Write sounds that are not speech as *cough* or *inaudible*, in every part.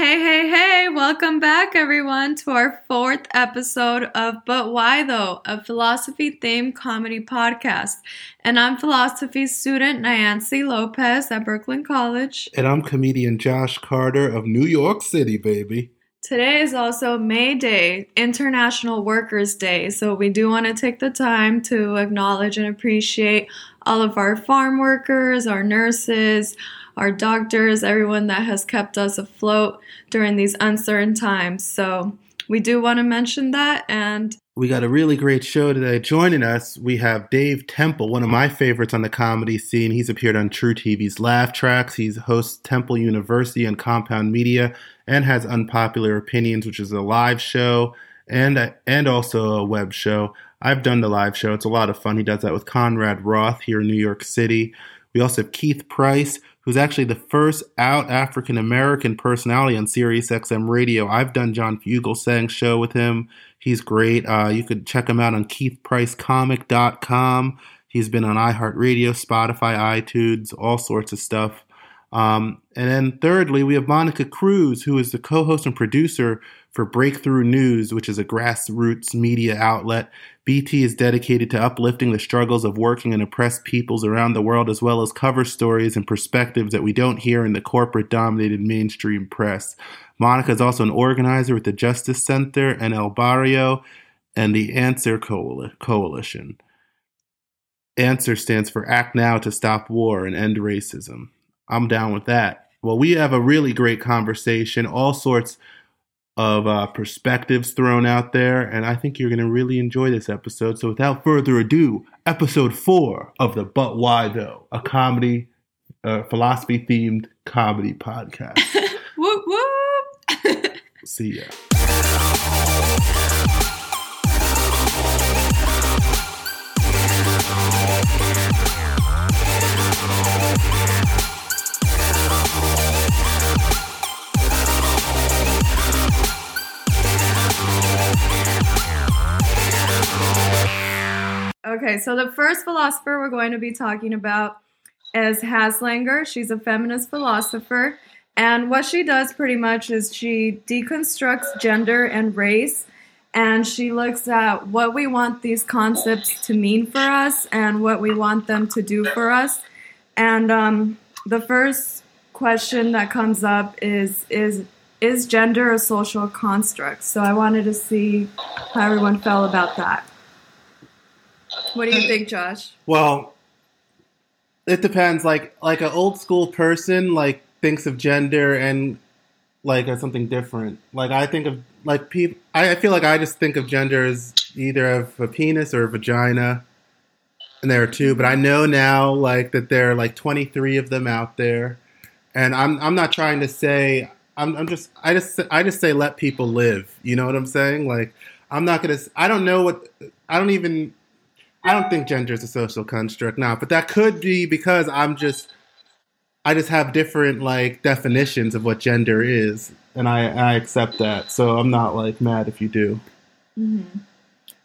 Hey, hey, hey, welcome back, everyone, to our fourth episode of But Why Though, a philosophy themed comedy podcast. And I'm philosophy student Nayanci Lopez at Brooklyn College. And I'm comedian Josh Carter of New York City, baby. Today is also May Day, International Workers' Day. So we do want to take the time to acknowledge and appreciate all of our farm workers, our nurses, our doctors, everyone that has kept us afloat during these uncertain times. So we do want to mention that. And we got a really great show today. Joining us, we have Dave Temple, one of my favorites on the comedy scene. He's appeared on True TV's Laugh Tracks. He's hosts Temple University and Compound Media and has Unpopular Opinions, which is a live show and and also a web show. I've done the live show. It's a lot of fun. He does that with Conrad Roth here in New York City. We also have Keith Price, who's actually the first out African American personality on Sirius XM radio. I've done John Fugelsang's show with him. He's great. Uh, you could check him out on keithpricecomic.com. He's been on iHeartRadio, Spotify, iTunes, all sorts of stuff. Um, and then thirdly, we have Monica Cruz, who is the co-host and producer for Breakthrough News, which is a grassroots media outlet. BT is dedicated to uplifting the struggles of working and oppressed peoples around the world, as well as cover stories and perspectives that we don't hear in the corporate-dominated mainstream press. Monica is also an organizer with the Justice Center and El Barrio and the Answer Coalition. Answer stands for Act Now to Stop War and End Racism. I'm down with that. Well, we have a really great conversation, all sorts of uh, perspectives thrown out there, and I think you're going to really enjoy this episode. So, without further ado, episode four of the But Why Though, a comedy, uh, philosophy themed comedy podcast. *laughs* whoop whoop. *laughs* See ya. Okay, so the first philosopher we're going to be talking about is Haslanger. She's a feminist philosopher. And what she does pretty much is she deconstructs gender and race and she looks at what we want these concepts to mean for us and what we want them to do for us. And um, the first question that comes up is is is gender a social construct? So I wanted to see how everyone felt about that. What do you think, *laughs* Josh? Well, it depends. Like like an old school person like thinks of gender and like as something different. Like I think of like people. I, I feel like I just think of gender as either of a penis or a vagina, and there are two. But I know now like that there are like twenty three of them out there, and I'm I'm not trying to say. I'm, I'm just I just I just say let people live. You know what I'm saying? Like I'm not gonna. I don't know what. I don't even I don't think gender is a social construct now, but that could be because I'm just I just have different like definitions of what gender is, and I I accept that. So I'm not like mad if you do. Mm-hmm.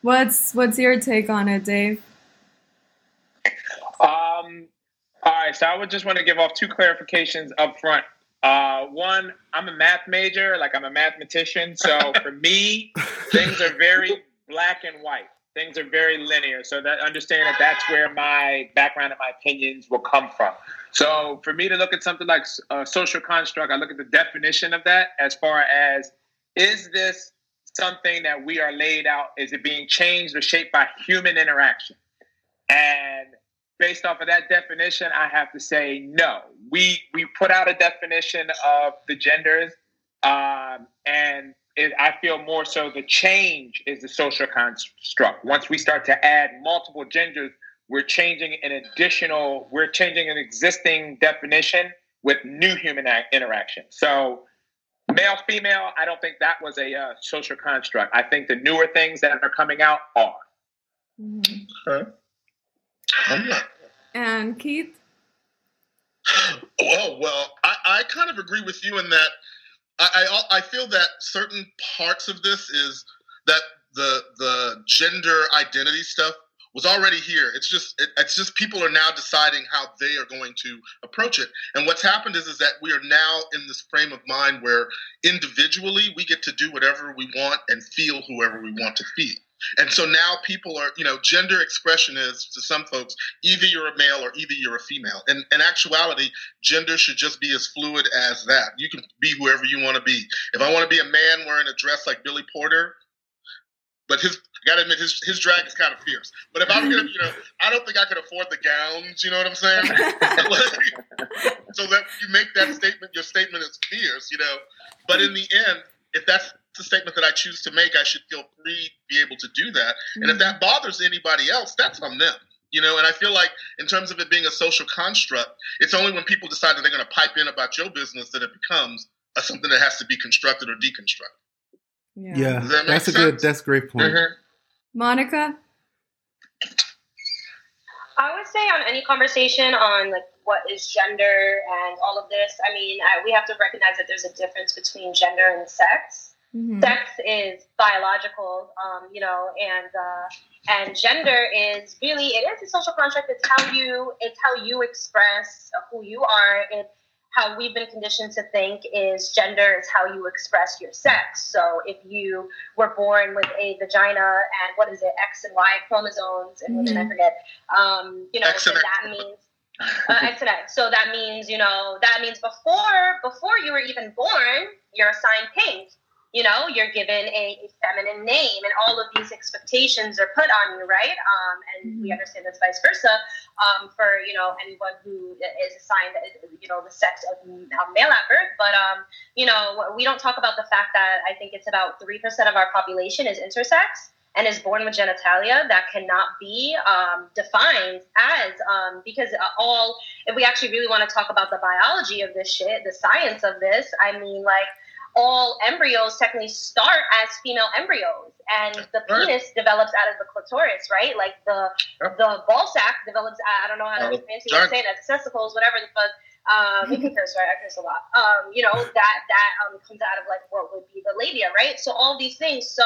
What's what's your take on it, Dave? Um. All right, so I would just want to give off two clarifications up front. Uh, one, I'm a math major, like I'm a mathematician. So *laughs* for me, things are very black and white things are very linear. So that understand that that's where my background and my opinions will come from. So for me to look at something like a social construct, I look at the definition of that as far as is this something that we are laid out? Is it being changed or shaped by human interaction? And based off of that definition, I have to say no. We we put out a definition of the genders, um, and it, I feel more so the change is the social construct. Once we start to add multiple genders, we're changing an additional, we're changing an existing definition with new human interaction. So, male, female, I don't think that was a uh, social construct. I think the newer things that are coming out are. Mm-hmm. Okay. And Keith? Oh, well, I, I kind of agree with you in that I, I, feel that certain parts of this is that the the gender identity stuff was already here. It's just it, it's just people are now deciding how they are going to approach it. And what's happened is is that we are now in this frame of mind where individually we get to do whatever we want and feel whoever we want to feel. And so now people are, you know, gender expression is to some folks either you're a male or either you're a female. And in actuality, gender should just be as fluid as that. You can be whoever you want to be. If I want to be a man wearing a dress like Billy Porter, but his I gotta admit his his drag is kind of fierce. But if I'm gonna, you know, I don't think I could afford the gowns. You know what I'm saying? *laughs* *laughs* so that you make that statement, your statement is fierce. You know, but in the end, if that's the statement that I choose to make, I should feel free to be able to do that. And if that bothers anybody else, that's on them. You know, and I feel like in terms of it being a social construct, it's only when people decide that they're going to pipe in about your business that it becomes a, something that has to be constructed or deconstructed. Yeah. Yeah, Does that make that's a good. That's a great point. Mhm. Monica? I would say on any conversation on like what is gender and all of this, I mean, I, we have to recognize that there's a difference between gender and sex. Mhm. Sex is biological, um, you know, and uh, and gender is really it is a social construct. It's how you it's how you express who you are. It how we've been conditioned to think is gender is how you express your sex. So if you were born with a vagina and what is it, X and Y chromosomes and women, I forget, um, you know, X and then X. that means uh, X and X. So that means, you know, that means before before you were even born, you're assigned pink. You know, you're given a, a feminine name, and all of these expectations are put on you, right? Um, and we Mhm. understand that's vice versa um, for you know anyone who is assigned, you know, the sex of male at birth. But um, you know, we don't talk about the fact that I think it's about three percent of our population is intersex and is born with genitalia that cannot be um, defined as um, because all if we actually really want to talk about the biology of this shit the science of this i mean like all embryos technically start as female embryos and the Right. penis develops out of the clitoris right like the Yep. the ball sack develops i don't know how to fancy way say that testicles whatever the fuck um, you can curse, right? I curse a lot. Um, you know that that um, comes out of like what would be the labia, right? So all these things. So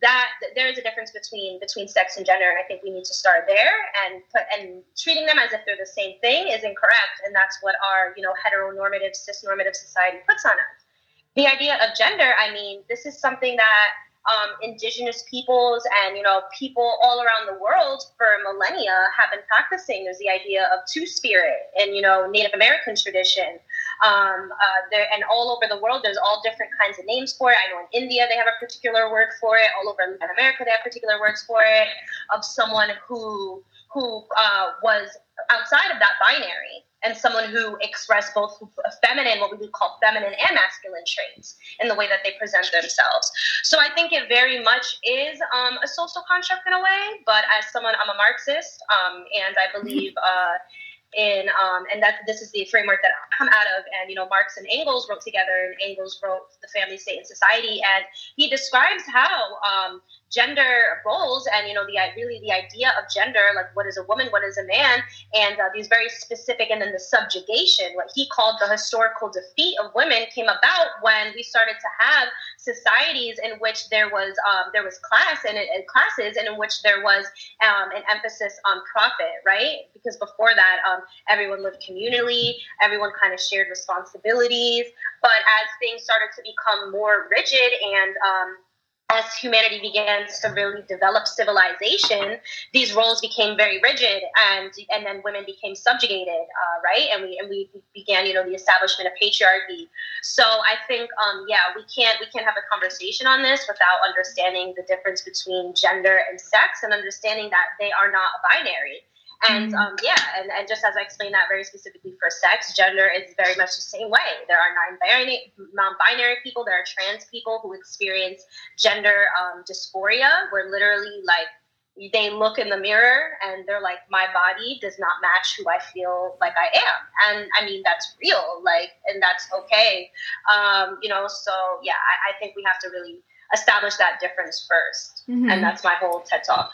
that there is a difference between between sex and gender, and I think we need to start there and put and treating them as if they're the same thing is incorrect, and that's what our you know heteronormative cisnormative society puts on us. The idea of gender, I mean, this is something that um, indigenous peoples and you know people all around the world for millennia have been practicing. There's the idea of two spirit and you know Native American tradition. Um, uh, there and all over the world, there's all different kinds of names for it. I know in India they have a particular word for it. All over Latin America they have particular words for it. Of someone who who uh, was outside of that binary and someone who expressed both feminine, what we would call feminine and masculine traits in the way that they present themselves. So I think it very much is um, a social construct in a way. But as someone, I'm a Marxist, um, and I believe *laughs* uh, in um, and that this is the framework that I come out of. And you know, Marx and Engels wrote together, and Engels wrote the Family, State, and Society, and he describes how um, gender roles and you know the really the idea of gender, like what is a woman, what is a man, and uh, these very specific, and then the subjugation, what he called the historical defeat of women, came about when we started to have societies in which there was um, there was class and, and classes, and in which there was um, an emphasis on profit, right? Because before that, um, everyone lived communally, everyone kind of shared responsibilities. But as things started to become more rigid and um, as humanity began to really develop civilization, these roles became very rigid, and and then women became subjugated, uh, right? And we and we began, you know, the establishment of patriarchy. So I think, um, yeah, we can't we can't have a conversation on this without understanding the difference between gender and sex, and understanding that they are not a binary. And Mhm. um, yeah, and, and just as I explained that very specifically for sex, gender is very much the same way. There are non-binary, non-binary people, there are trans people who experience gender um, dysphoria, where literally like they look in the mirror and they're like, my body does not match who I feel like I am, and I mean that's real, like, and that's okay, um, you know. So yeah, I, I think we have to really establish that difference 1st Mhm. and that's my whole TED talk.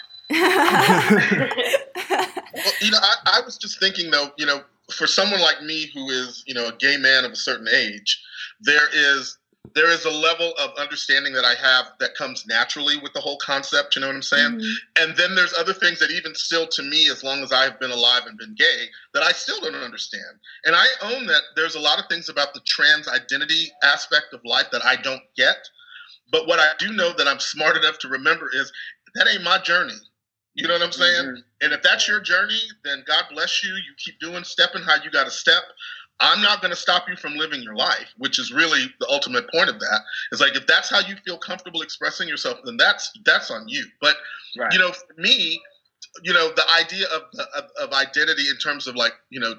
Well, you know, I, I was just thinking though, you know, for someone like me who is, you know, a gay man of a certain age, there is there is a level of understanding that I have that comes naturally with the whole concept. You know what I'm saying? Mhm. And then there's other things that even still to me, as long as I've been alive and been gay, that I still don't understand. And I own that there's a lot of things about the trans identity aspect of life that I don't get. But what I do know that I'm smart enough to remember is that ain't my journey. You know what I'm saying? Mhm. And if that's your journey, then God bless you. You keep doing stepping how you got to step. I'm not going to stop you from living your life, which is really the ultimate point of that. It's like if that's how you feel comfortable expressing yourself, then that's that's on you. But Right. you know, for me, you know, the idea of, of of identity in terms of like you know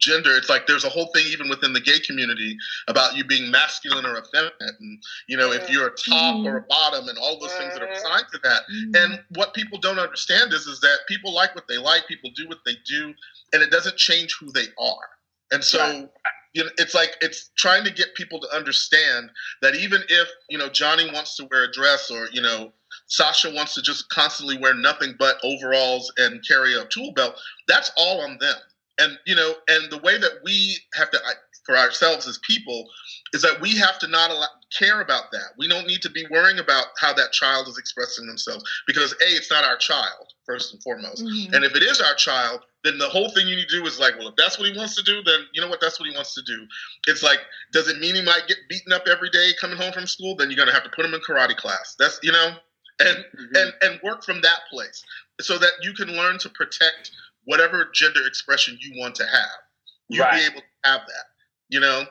gender, it's like there's a whole thing even within the gay community about you being masculine or effeminate, and you know if you're a top or a bottom, and all those things that are assigned to that. Mhm. And what people don't understand is is that people like what they like, people do what they do, and it doesn't change who they are. And so Right. you know, it's like it's trying to get people to understand that even if you know Johnny wants to wear a dress or you know Sasha wants to just constantly wear nothing but overalls and carry a tool belt, that's all on them. And you know, and the way that we have to for ourselves as people is that we have to not allow, care about that. We don't need to be worrying about how that child is expressing themselves because a it's not our child first and foremost. Mhm. And if it is our child, then the whole thing you need to do is like, well, if that's what he wants to do, then you know what? That's what he wants to do. It's like, does it mean he might get beaten up every day coming home from school? Then you're gonna have to put him in karate class. That's you know, and Mhm. and and work from that place so that you can learn to protect whatever gender expression you want to have. You'll Right. be able to have that. You know,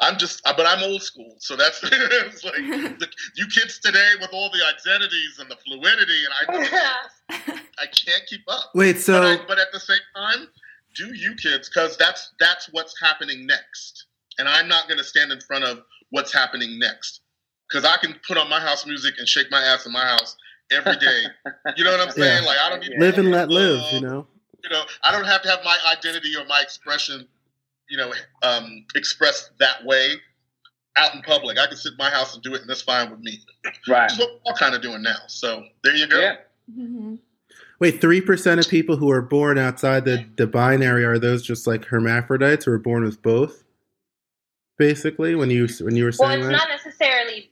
I'm just, uh, but I'm old school, so that's *laughs* it's like *laughs* the, you kids today with all the identities and the fluidity, and I *laughs* I can't keep up. Wait, so but, I, but at the same time, do you kids because that's that's what's happening next, and I'm not going to stand in front of what's happening next because I can put on my house music and shake my ass in my house every day. you know what I'm saying? Yeah. Like I don't need live and let live, you know? You know, I don't have to have my identity or my expression, you know, um, expressed that way out in public. I can sit in my house and do it, and that's fine with me. Right. Which is what we're all kind of doing now. So there you go. Yeah. Mhm. Wait, 3% of people who are born outside the, the binary are those just like hermaphrodites who are born with both? Basically, when you when you were saying Well, it's that? not necessarily.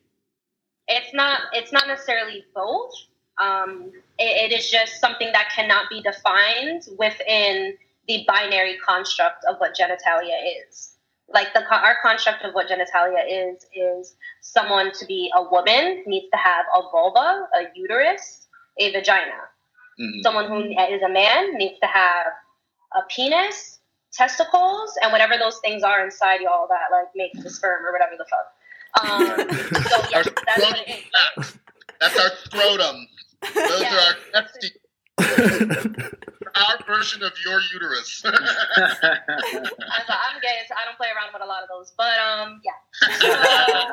It's not. It's not necessarily both. Um, it, it is just something that cannot be defined within the binary construct of what genitalia is. Like the our construct of what genitalia is is someone to be a woman needs to have a vulva, a uterus, a vagina. Mhm. Someone who is a man needs to have a penis, testicles, and whatever those things are inside y'all that like make the sperm or whatever the fuck. Um, *laughs* so yeah, that's. That's our scrotum. Those Yeah. are our testes. Our version of your uterus. *laughs* I thought I'm gay, so I don't play around with a lot of those. But um, yeah. *laughs*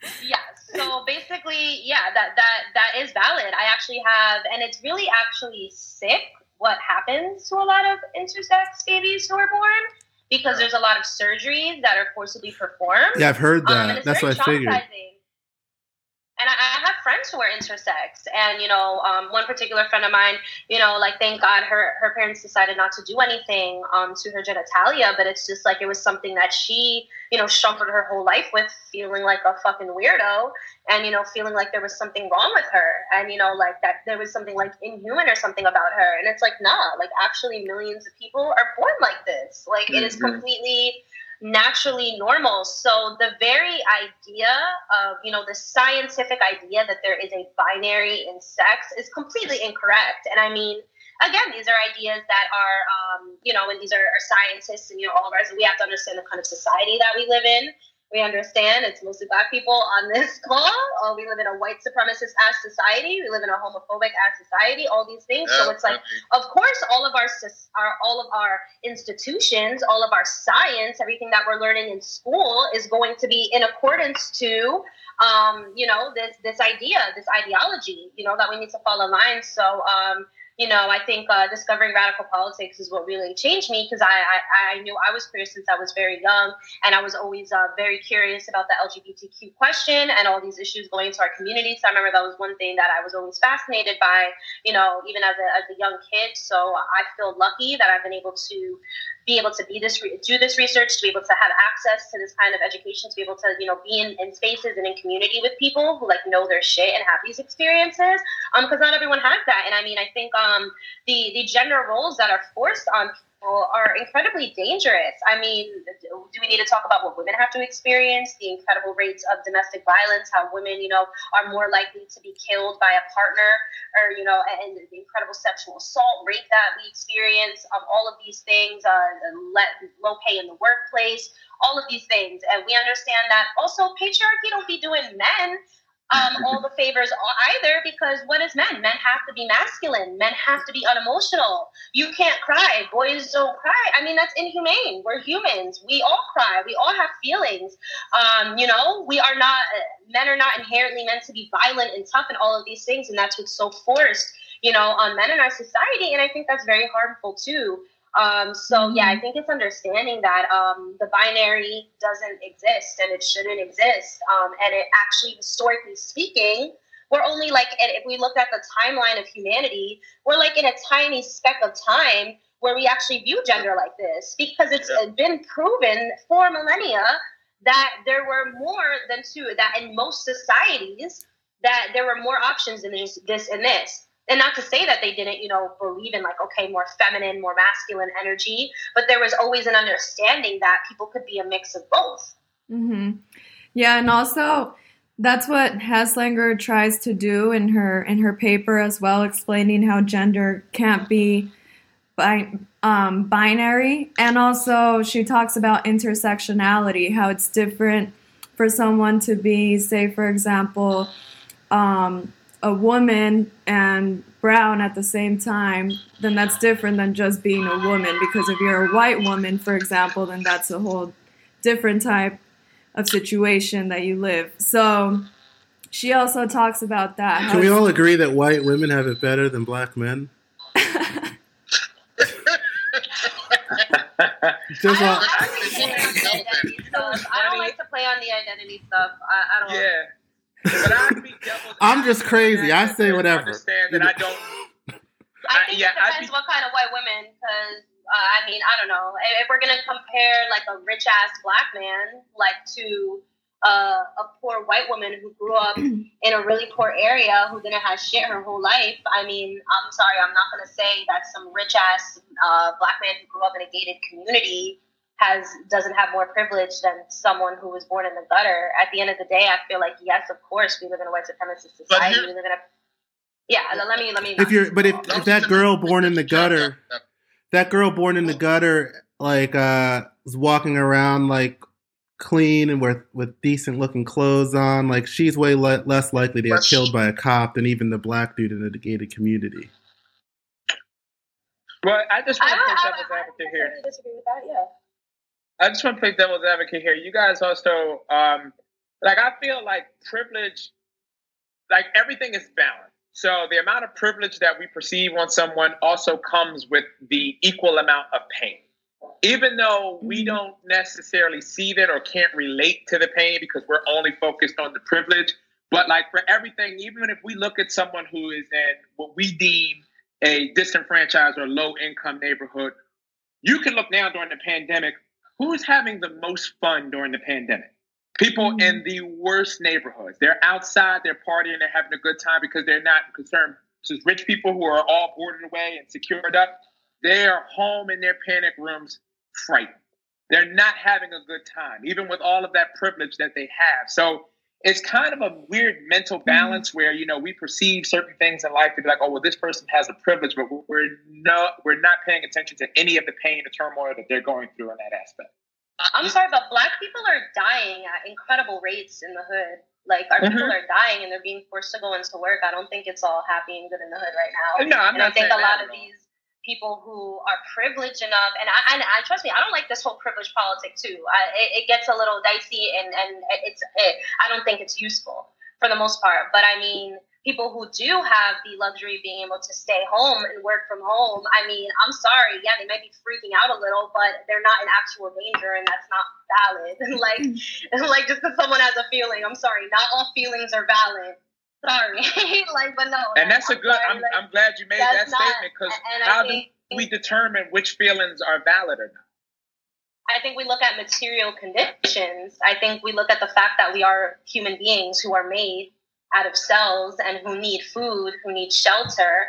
So, yeah. So basically, yeah, that that that is valid. I actually have, and it's really actually sick what happens to a lot of intersex babies who are born because there's a lot of surgeries that are forcibly performed. yeah, I've heard Um, that. and it's That's what I figured. traumatizing. And I, I have friends who are intersex, and you know, um, one particular friend of mine, you know, like thank God her her parents decided not to do anything um, to her genitalia, but it's just like it was something that she, you know, struggled her whole life with, feeling like a fucking weirdo, and you know, feeling like there was something wrong with her, and you know, like that there was something like inhuman or something about her, and it's like nah, like actually millions of people are born like this, like it is Mhm. completely naturally normal. So the very idea of, you know, the scientific idea that there is a binary in sex is completely incorrect. And I mean, again, these are ideas that are, um, you know, and these are, are scientists and, you know, all of us, we have to understand the kind of society that we live in. We understand it's mostly black people on this *laughs* call. Uh, we live in a white supremacist ass society. We live in a homophobic ass society. All these things. so it's like, of course all of our, our all of our institutions all of our science everything that we're learning in school is going to be in accordance to um, you know this this idea this ideology you know that we need to follow lines so um, you know i think uh, discovering radical politics is what really changed me because I, I i knew i was queer since i was very young and i was always uh, very curious about the lgbtq question and all these issues going to our community so i remember that was one thing that i was always fascinated by you know, even as a, as a young kid. So I feel lucky that I've been able to be able to be this re- do this research, to be able to have access to this kind of education, to be able to you know be in, in spaces and in community with people who like know their shit and have these experiences. Um, because not everyone has that, and I mean, I think um the the gender roles that are forced on are incredibly dangerous. I mean, do we need to talk about what women have to experience, the incredible rates of domestic violence, how women, you know, are more likely to be killed by a partner, or, you know, and the incredible sexual assault rate that we experience, of all of these things, uh, low pay in the workplace, all of these things. And we understand that also patriarchy don't be doing men um, all the favors either because what is men? Men have to be masculine. Men have to be unemotional. You can't cry. Boys don't cry. I mean, that's inhumane. We're humans. We all cry. We all have feelings. Um, you know, we are not, men are not inherently meant to be violent and tough and all of these things. And that's what's so forced, you know, on men in our society. And I think that's very harmful too. Um, so yeah, I mm-hmm. think it's understanding that um, the binary doesn't exist and it shouldn't exist. Um, and it actually, historically speaking, we're only like, if we look at the timeline of humanity, we're like in a tiny speck of time where we actually view gender like this because it's yeah. been proven for millennia that there were more than two. That in most societies, that there were more options than this, this and this and not to say that they didn't you know believe in like okay more feminine more masculine energy but there was always an understanding that people could be a mix of both mm-hmm. yeah and also that's what Haslanger tries to do in her in her paper as well explaining how gender can't be um, binary and also she talks about intersectionality how it's different for someone to be say for example um, a woman and brown at the same time, then that's different than just being a woman. Because if you're a white woman, for example, then that's a whole different type of situation that you live. So she also talks about that. Can we all agree that white women have it better than black men? *laughs* Just I, don't, I don't like to play on the identity stuff. I, I don't. Yeah. But I I'm just crazy. I say whatever. Understand that I don't. I think yeah, it depends be, what kind of white women, because uh, I mean, I don't know. If we're gonna compare like a rich ass black man, like to uh, a poor white woman who grew up *clears throat* in a really poor area who didn't have shit her whole life. I mean, I'm sorry, I'm not gonna say that some rich ass uh, black man who grew up in a gated community has doesn't have more privilege than someone who was born in the gutter. At the end of the day, I feel like yes, of course, we live in a white supremacist society. We live in a yeah. Let me let me. If you're, but if, if that girl born in the gutter, that girl born in the gutter, like uh, was walking around like clean and with with decent looking clothes on, like she's way le- less likely to get killed by a cop than even the black dude in the gated community. Well, I just want to put devil's advocate here. Disagree with that, yeah. I just want to play devil's advocate here. You guys also, um, like, I feel like privilege, like everything is balanced. So the amount of privilege that we perceive on someone also comes with the equal amount of pain. Even though we mm-hmm. don't necessarily see that or can't relate to the pain because we're only focused on the privilege, but like for everything, even if we look at someone who is in what we deem a disenfranchised or low income neighborhood, you can look now during the pandemic who's having the most fun during the pandemic? People mm-hmm. in the worst neighborhoods. They're outside, they're partying, they're having a good time because they're not concerned. So rich people who are all boarded away and secured up, they are home in their panic rooms, frightened. They're not having a good time, even with all of that privilege that they have. So it's kind of a weird mental mm-hmm. balance where you know we perceive certain things in life to be like, oh well, this person has a privilege, but we're no, we're not paying attention to any of the pain, the turmoil that they're going through in that aspect. I'm sorry, but black people are dying at incredible rates in the hood. Like our mm-hmm. people are dying and they're being forced to go into work. I don't think it's all happy and good in the hood right now. No, I'm and not I think a lot of these people who are privileged enough, and I, and I trust me, I don't like this whole privilege politic too. I, it, it, gets a little dicey, and and it's it, I don't think it's useful for the most part. But I mean, people who do have the luxury of being able to stay home and work from home, I mean, I'm sorry, yeah, they might be freaking out a little, but they're not in actual danger, and that's not valid. *laughs* like, *laughs* like just because someone has a feeling, I'm sorry, not all feelings are valid. Sorry, *laughs* like, but no. And that's I'm a good. Sorry, I'm, like, I'm glad you made that statement because how think, do we determine which feelings are valid or not? I think we look at material conditions. I think we look at the fact that we are human beings who are made out of cells and who need food, who need shelter,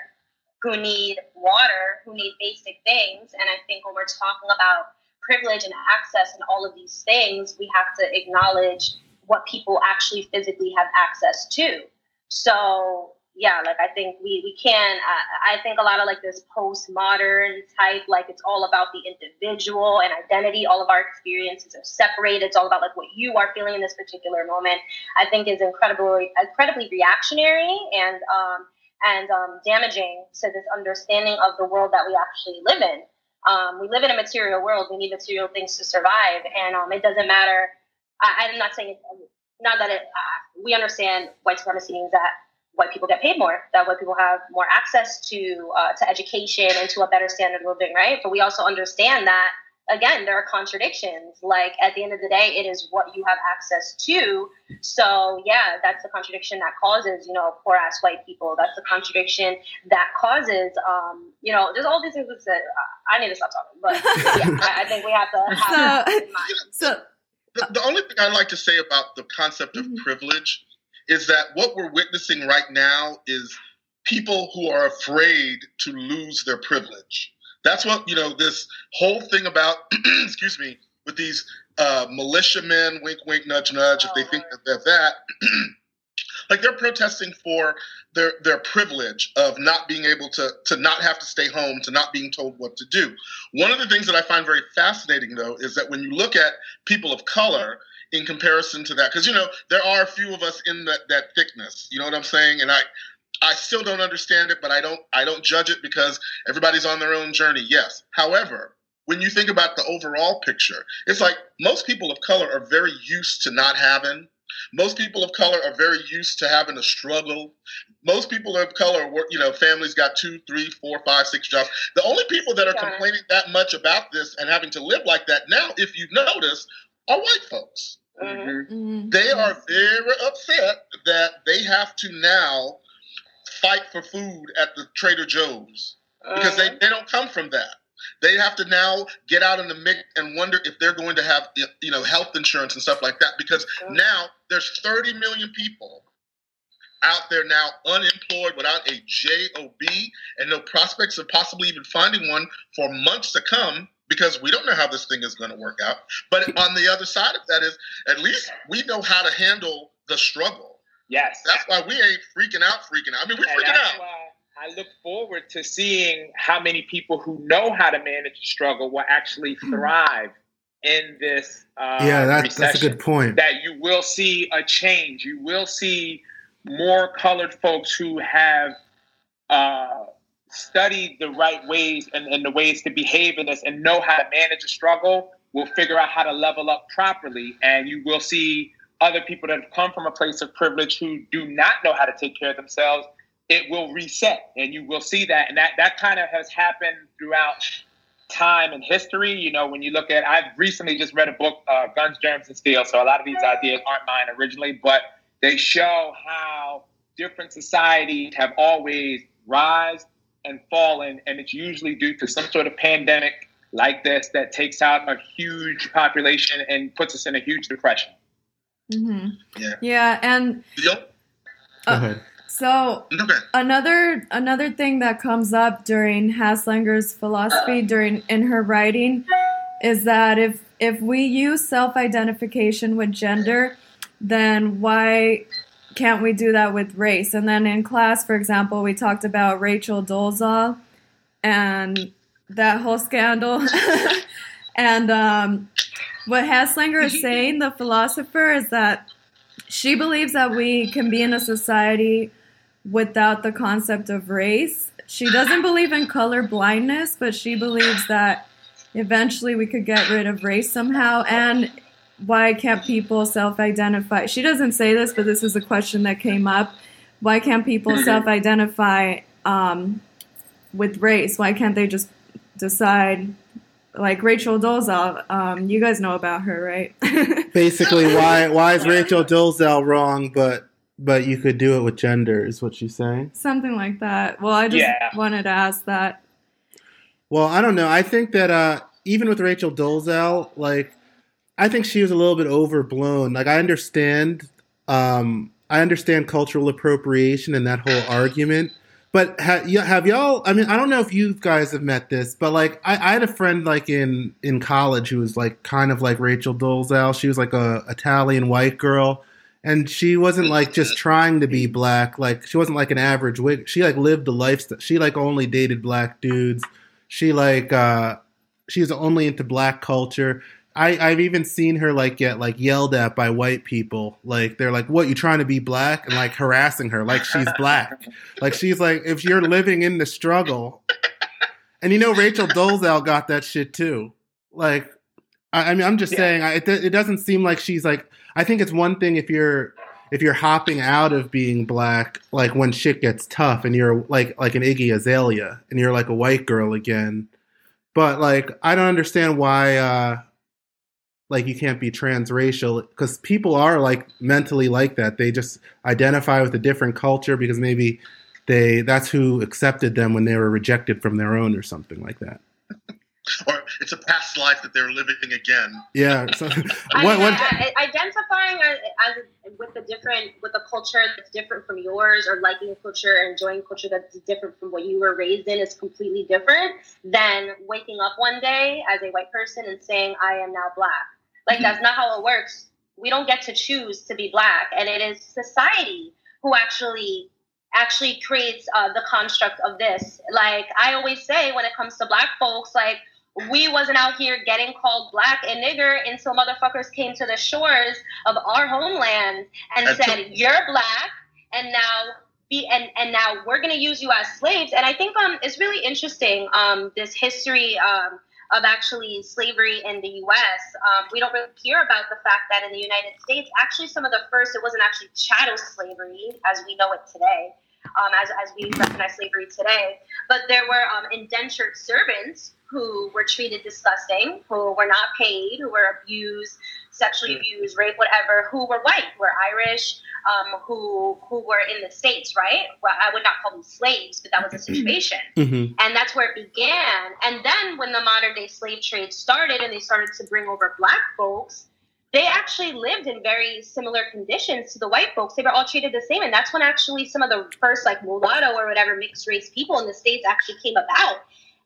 who need water, who need basic things. And I think when we're talking about privilege and access and all of these things, we have to acknowledge what people actually physically have access to. So yeah, like I think we we can. I, I think a lot of like this postmodern type, like it's all about the individual and identity. All of our experiences are separate. It's all about like what you are feeling in this particular moment. I think is incredibly incredibly reactionary and um, and um, damaging to this understanding of the world that we actually live in. Um, we live in a material world. We need material things to survive, and um, it doesn't matter. I, am not saying not that it. Uh, we understand white supremacy means that white people get paid more, that white people have more access to uh, to education and to a better standard of living, right? But we also understand that again, there are contradictions. Like at the end of the day, it is what you have access to. So yeah, that's the contradiction that causes, you know, poor ass white people. That's the contradiction that causes, um, you know, there's all these things that uh, I need to stop talking, but *laughs* yeah, I, I, think we have to have so, in mind. So the, the, only thing I like to say about the concept of mm-hmm. privilege is that what we're witnessing right now is people who are afraid to lose their privilege. That's what, you know, this whole thing about, *clears throat* excuse me, with these uh, militiamen, wink, wink, nudge, nudge, if they think that they're that, *clears throat* like they're protesting for their their privilege of not being able to to not have to stay home, to not being told what to do. One of the things that I find very fascinating, though, is that when you look at people of color, in comparison to that because you know there are a few of us in that that thickness you know what i'm saying and i i still don't understand it but i don't i don't judge it because everybody's on their own journey yes however when you think about the overall picture it's like most people of color are very used to not having most people of color are very used to having a struggle. Most people of color, work, you know, families got two, three, four, five, six jobs. The only people that are yeah. complaining that much about this and having to live like that now, if you notice, are white folks. Mm-hmm. Mm-hmm. They are very upset that they have to now fight for food at the Trader Joe's because they, uh-huh. they don't come from that. They have to now get out in the mix and wonder if they're going to have you know health insurance and stuff like that because uh-huh. now there's 30 million people out there now unemployed without a job and no prospects of possibly even finding one for months to come because we don't know how this thing is going to work out. But on the other side of that is at least we know how to handle the struggle. Yes. That's why we ain't freaking out, freaking out. I mean, we're freaking out. I look forward to seeing how many people who know how to manage the struggle will actually hmm. thrive in this uh, yeah that, that's a good point that you will see a change you will see more colored folks who have uh, study the right ways and, and the ways to behave in this and know how to manage a struggle will figure out how to level up properly. And you will see other people that have come from a place of privilege who do not know how to take care of themselves. It will reset, and you will see that. And that, that kind of has happened throughout time and history. You know, when you look at, I've recently just read a book, uh, Guns, Germs, and Steel. So a lot of these ideas aren't mine originally, but they show how different societies have always rise and fallen, and it's usually due to some sort of pandemic like this that takes out a huge population and puts us in a huge depression. Mm-hmm. Yeah. Yeah, and yep. Uh, so okay. another another thing that comes up during Haslanger's philosophy during in her writing is that if if we use self-identification with gender, then why can't we do that with race? And then in class, for example, we talked about Rachel Dolezal and that whole scandal. *laughs* and um, what Haslanger is saying, the philosopher, is that she believes that we can be in a society without the concept of race. She doesn't believe in color blindness, but she believes that eventually we could get rid of race somehow. And why can't people self-identify? She doesn't say this, but this is a question that came up. Why can't people mm-hmm. *clears throat* self-identify um, with race? Why can't they just decide? Like Rachel Dolezal, um, you guys know about her, right? *laughs* Basically, why why is Rachel Dolezal wrong, but but you could do it with gender? Is what she's saying? Something like that. Well, I just yeah. wanted to ask that. Well, I don't know. I think that uh, even with Rachel Dolezal, like I think she was a little bit overblown. Like I understand, um, I understand cultural appropriation and that whole argument. But ha- have y'all? I mean, I don't know if you guys have met this, but like I, I had a friend like in in college who was like kind of like Rachel Dolezal. She was like a Italian white girl, and she wasn't like just trying to be black. Like she wasn't like an average wig. She like lived the lifestyle. She like only dated black dudes. She like uh she was only into black culture. I, I've even seen her like get like yelled at by white people. Like they're like, "What you trying to be black?" and like harassing her like she's black. like she's like, if you're living in the struggle, and you know Rachel Dolezal got that shit too. Like, I, I mean, I'm just Yeah. saying, it, it doesn't seem like she's like. I think it's one thing if you're if you're hopping out of being black, like when shit gets tough, and you're like like an Iggy Azalea, and you're like a white girl again. But like, I don't understand why. uh like you can't be transracial because people are like mentally like that. They just identify with a different culture because maybe they that's who accepted them when they were rejected from their own or something like that. Or it's a past life that they're living again. Yeah. So, *laughs* *laughs* what, what, I- I- identifying as, as with a different with a culture that's different from yours, or liking a culture or enjoying culture that's different from what you were raised in, is completely different than waking up one day as a white person and saying, "I am now black." Like that's not how it works. We don't get to choose to be black, and it is society who actually actually creates uh, the construct of this. Like I always say, when it comes to black folks, like we wasn't out here getting called black and nigger until motherfuckers came to the shores of our homeland and And said, "You're black," and now be and and now we're gonna use you as slaves. And I think um it's really interesting um this history um of actually slavery in the U.S. Um, we don't really hear about the fact that in the United States, actually some of the first it wasn't actually chattel slavery as we know it today. Um, as, as we recognize slavery today, but there were um, indentured servants who were treated disgusting, who were not paid, who were abused, sexually abused, raped, whatever, who were white, were Irish, um, who who were in the states, right? Well, I would not call them slaves, but that was the *clears throat* situation, Mhm. and that's where it began. And then when the modern day slave trade started, and they started to bring over black folks. They actually lived in very similar conditions to the white folks. They were all treated the same, and that's when actually some of the first like mulatto or whatever mixed race people in the states actually came about.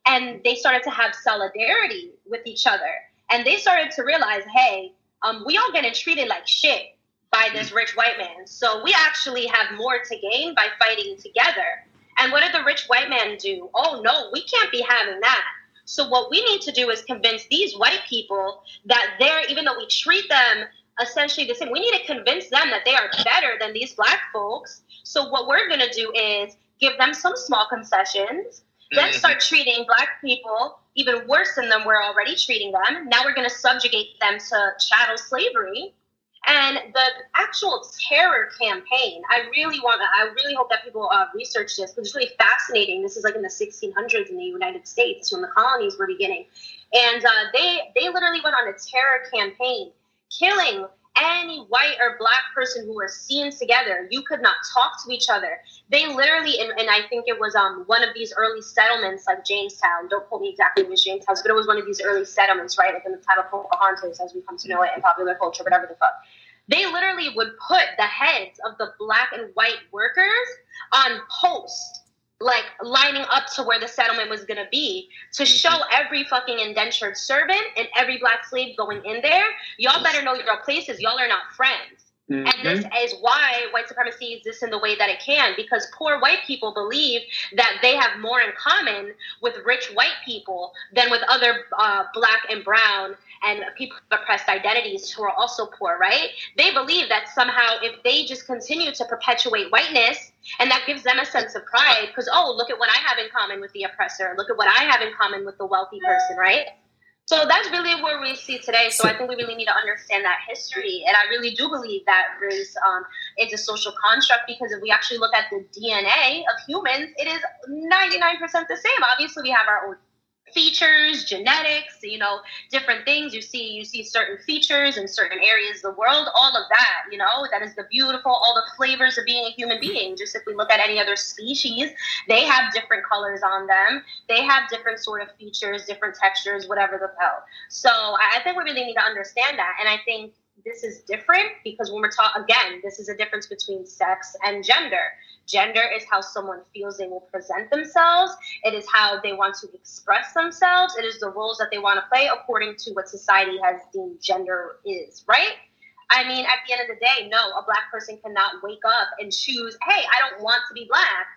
And they started to have solidarity with each other. And they started to realize hey um, we all getting treated like shit by this rich white man. So we actually have more to gain by fighting together. And what did the rich white man do? Oh no we can't be having that so what we need to do is convince these white people that they're even though we treat them essentially the same we need to convince them that they are better than these black folks so what we're going to do is give them some small concessions then Mhm. start treating black people even worse than them we're already treating them. Now we're going to subjugate them to chattel slavery. And the actual terror campaign, I really want to, I really hope that people uh, research this because it's really fascinating. This is like in the 1600s in the United States when the colonies were beginning. And uh, they, they literally went on a terror campaign, killing any white or black person who were seen together. You could not talk to each other they literally and, and i think it was um one of these early settlements like jamestown don't quote me exactly which jamestown but it was one of these early settlements right like in the title pocahontas as we come to know it in popular culture whatever the fuck they literally would put the heads of the black and white workers on posts like lining up to where the settlement was going to be to mm-hmm. show every fucking indentured servant and every black slave going in there. Y'all better know your places. Y'all are not friends and this is why white supremacy exists in the way that it can, because poor white people believe that they have more in common with rich white people than with other uh, black and brown and people of oppressed identities who are also poor, right? They believe that somehow if they just continue to perpetuate whiteness, and that gives them a sense of pride, because, oh, look at what I have in common with the oppressor, look at what I have in common with the wealthy person, right? So that's really where we see today. So I think we really need to understand that history. And I really do believe that race um, is a social construct because if we actually look at the DNA of humans, it is 99% the same. Obviously, we have our own features, genetics, you know, different things. You see, you see certain features in certain areas of the world. All of that, you know, that is the beautiful, all the flavors of being a human mm-hmm. being. Just if we look at any other species, they have different colors on them. They have different sort of features, different textures, whatever the hell. So I think we really need to understand that. And I think this is different because when we're talking again, this is a difference between sex and gender. Gender is how someone feels they will present themselves. It is how they want to express themselves. It is the roles that they want to play according to what society has deemed gender is, right? I mean, at the end of the day, no, a black person cannot wake up and choose, hey, I don't want to be black.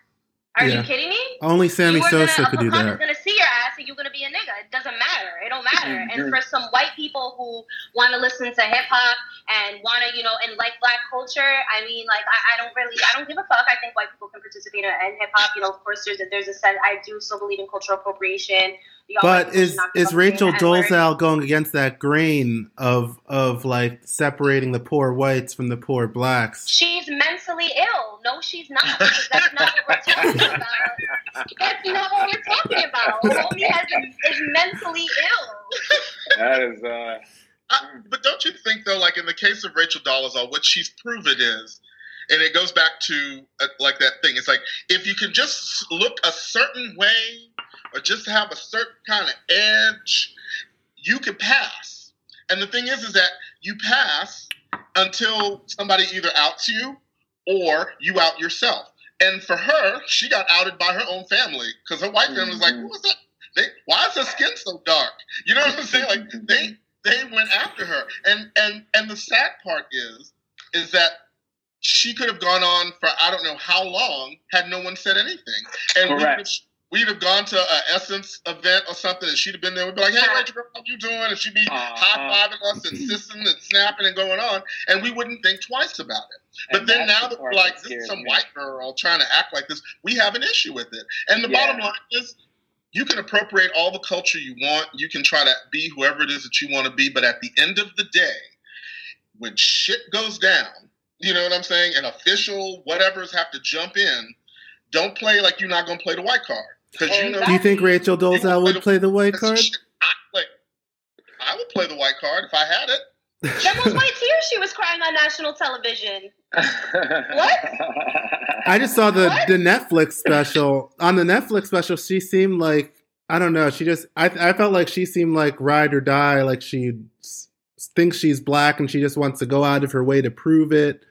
Are yeah. you kidding me? Only Sammy Sosa could do that. is gonna see your ass and you're gonna be a nigga. It doesn't matter. It don't matter. Mm-hmm. And for some white people who want to listen to hip hop and want to, you know, and like black culture, I mean, like I, I, don't really, I don't give a fuck. I think white people can participate in, in hip hop. You know, of course, there's a, there's a sense. I do still believe in cultural appropriation. But is is Rachel Dolezal going against that grain of of like separating the poor whites from the poor blacks? She's mentally ill. No, she's not. That's not what we're talking about. That's not what we're talking about. Homie has is mentally ill. That is. uh I, but don't you think though, like in the case of Rachel Dolezal, what she's proven is, and it goes back to uh, like that thing. It's like if you can just look a certain way or just to have a certain kind of edge, you can pass. And the thing is, is that you pass until somebody either outs you or you out yourself. And for her, she got outed by her own family because her white family was like, "What was mm-hmm. that? They, why is her skin so dark?" You know what I'm saying? Like they they went after her. And and and the sad part is is that she could have gone on for I don't know how long had no one said anything. And Correct we'd have gone to an Essence event or something, and she'd have been there. We'd be like, "Hey, Rachel, how you doing?" And she'd be uh-huh. high fiving us and *laughs* sissing and snapping and going on, and we wouldn't think twice about it. But and then now that we're like, "This is some me. white girl trying to act like this," we have an issue with it. And the yeah. bottom line is. You can appropriate all the culture you want. You can try to be whoever it is that you want to be. But at the end of the day, when shit goes down, you know what I'm saying? An official, whatever's have to jump in. Don't play like you're not going to play the white card because you know, do you think Rachel Dolezal would play the white card? I, like, I would play the white card if I had it. That was white tears she was crying on national television. what? I just saw the what? the Netflix special. On the Netflix special, she seemed like I don't know. She just I I felt like she seemed like ride or die. Like she thinks she's black and she just wants to go out of her way to prove it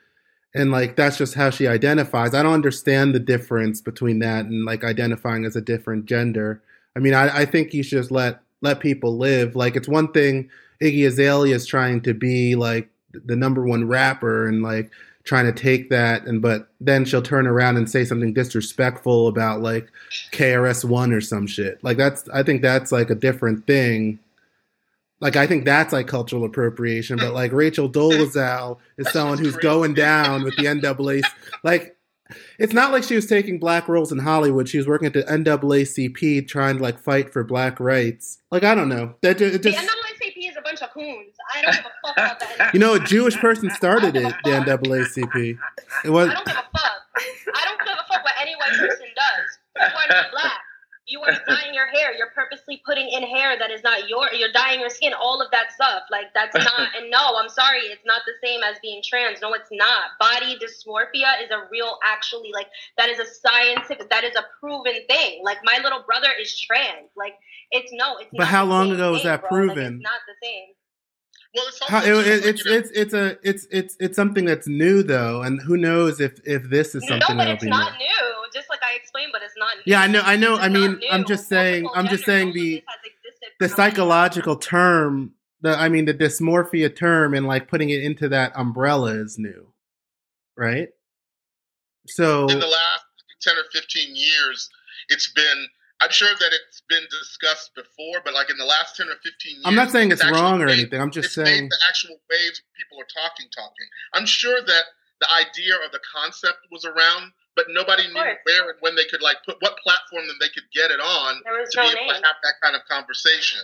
and like that's just how she identifies. I don't understand the difference between that and like identifying as a different gender. I mean i, I think you should just let let people live. Like it's one thing iggy azalea is trying to be like the number one rapper and like trying to take that and but then she'll turn around and say something disrespectful about like KRS-One or some shit. Like that's i think that's like a different thing like I think that's like cultural appropriation, but like Rachel Dolezal is someone who's going down with the *laughs* NAACP. Like it's not like she was taking black roles in Hollywood. She was working at the NAACP trying to like fight for black rights. Like I don't know. That just, the NAACP is a bunch of coons. I don't give a fuck about that. You know, a Jewish person started it. The NAACP. *laughs* It was. I don't give a fuck. I don't give a fuck what any white person does. You are not black. You are dyeing your hair. You're purposely putting in hair that is not your. You're dyeing your skin. All of that stuff. Like that's *laughs* not. And no, I'm sorry. It's not the same as being trans. No, it's not. Body dysmorphia is a real, actually, like that is a scientific. That is a proven thing. Like my little brother is trans. Like it's no. It's. But how long ago was that bro. proven? Like, it's not the same. Well, it's, How, it, it, it's, it's it's a it's it's it's something that's new though, and who knows if if this is something no, but it's not new. new. Just like I explained, but it's not. New. Yeah, I know. I know. It's I mean, I'm just saying. I'm just saying the the psychological term. The I mean, the dysmorphia term, and like putting it into that umbrella is new, right? So in the last ten or fifteen years, it's been I'm sure that it's been discussed before, but like in the last ten or fifteen years, I'm not saying it's, it's wrong or made, anything. I'm just saying the actual waves people are talking, talking. I'm sure that the idea or the concept was around, but nobody knew where and when they could like put what platform that they could get it on to no be able name. to have that kind of conversation.